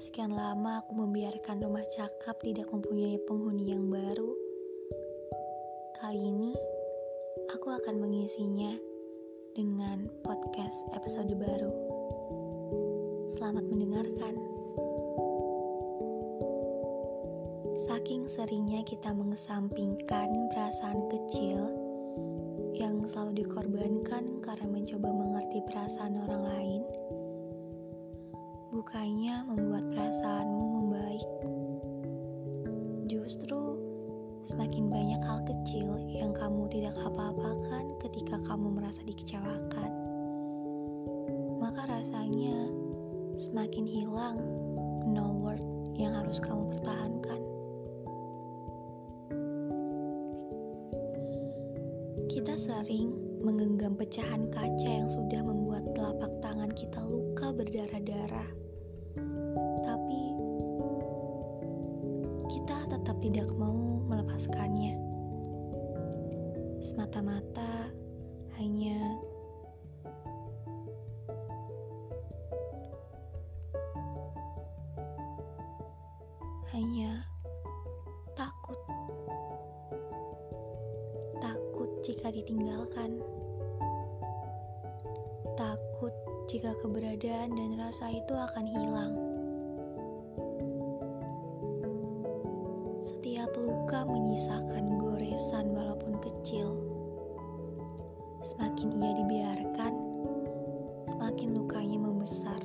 sekian lama aku membiarkan rumah cakap tidak mempunyai penghuni yang baru, kali ini aku akan mengisinya dengan podcast episode baru. Selamat mendengarkan. Saking seringnya kita mengesampingkan perasaan kecil yang selalu dikorbankan karena mencoba mengerti perasaan orang lain, bukannya membuat perasaanmu membaik. Justru semakin banyak hal kecil yang kamu tidak apa-apakan ketika kamu merasa dikecewakan. Maka rasanya semakin hilang no word yang harus kamu pertahankan. Kita sering menggenggam pecahan kaca yang sudah membuat telapak tangan kita luka berdarah-darah tidak mau melepaskannya. Semata-mata hanya hanya takut. Takut jika ditinggalkan. Takut jika keberadaan dan rasa itu akan hilang. Setiap luka menyisakan goresan walaupun kecil. Semakin ia dibiarkan, semakin lukanya membesar.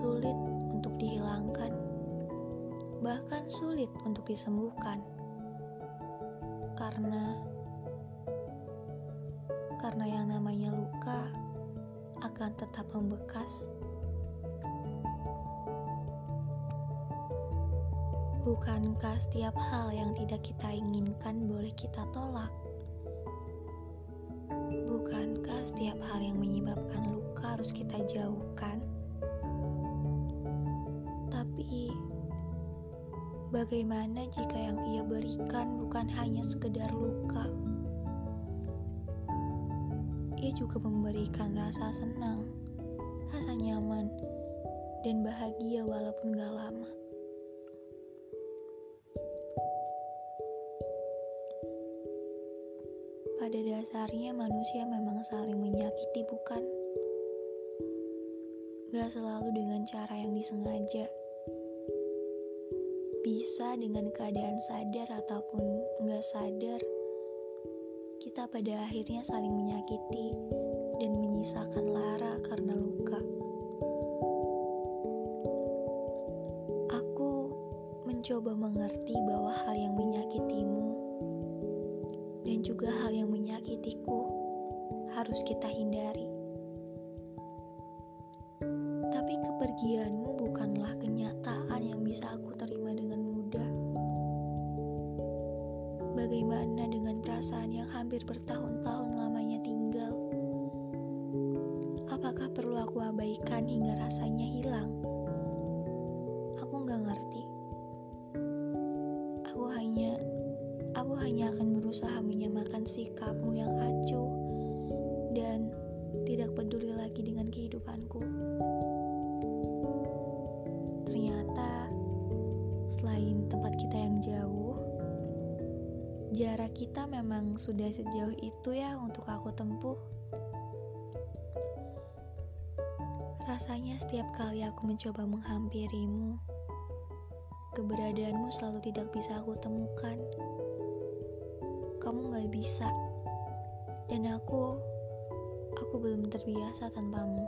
Sulit untuk dihilangkan, bahkan sulit untuk disembuhkan. Karena karena yang namanya luka akan tetap membekas Bukankah setiap hal yang tidak kita inginkan boleh kita tolak? Bukankah setiap hal yang menyebabkan luka harus kita jauhkan? Tapi, bagaimana jika yang ia berikan bukan hanya sekedar luka? Ia juga memberikan rasa senang, rasa nyaman, dan bahagia walaupun gak lama. Pada dasarnya manusia memang saling menyakiti bukan? Gak selalu dengan cara yang disengaja. Bisa dengan keadaan sadar ataupun gak sadar, kita pada akhirnya saling menyakiti dan menyisakan lara karena luka. Aku mencoba mengerti bahwa hal yang menyakitimu dan juga hal yang menyakitiku harus kita hindari. Tapi kepergianmu bukanlah kenyataan yang bisa aku terima dengan Bagaimana dengan perasaan yang hampir bertahun-tahun lamanya tinggal? Apakah perlu aku abaikan hingga rasanya hilang? Aku nggak ngerti. Aku hanya aku hanya akan berusaha menyamakan sikapmu yang acuh dan tidak peduli lagi dengan kehidupanku. Jarak kita memang sudah sejauh itu ya untuk aku tempuh. Rasanya setiap kali aku mencoba menghampirimu, keberadaanmu selalu tidak bisa aku temukan. Kamu gak bisa. Dan aku aku belum terbiasa tanpamu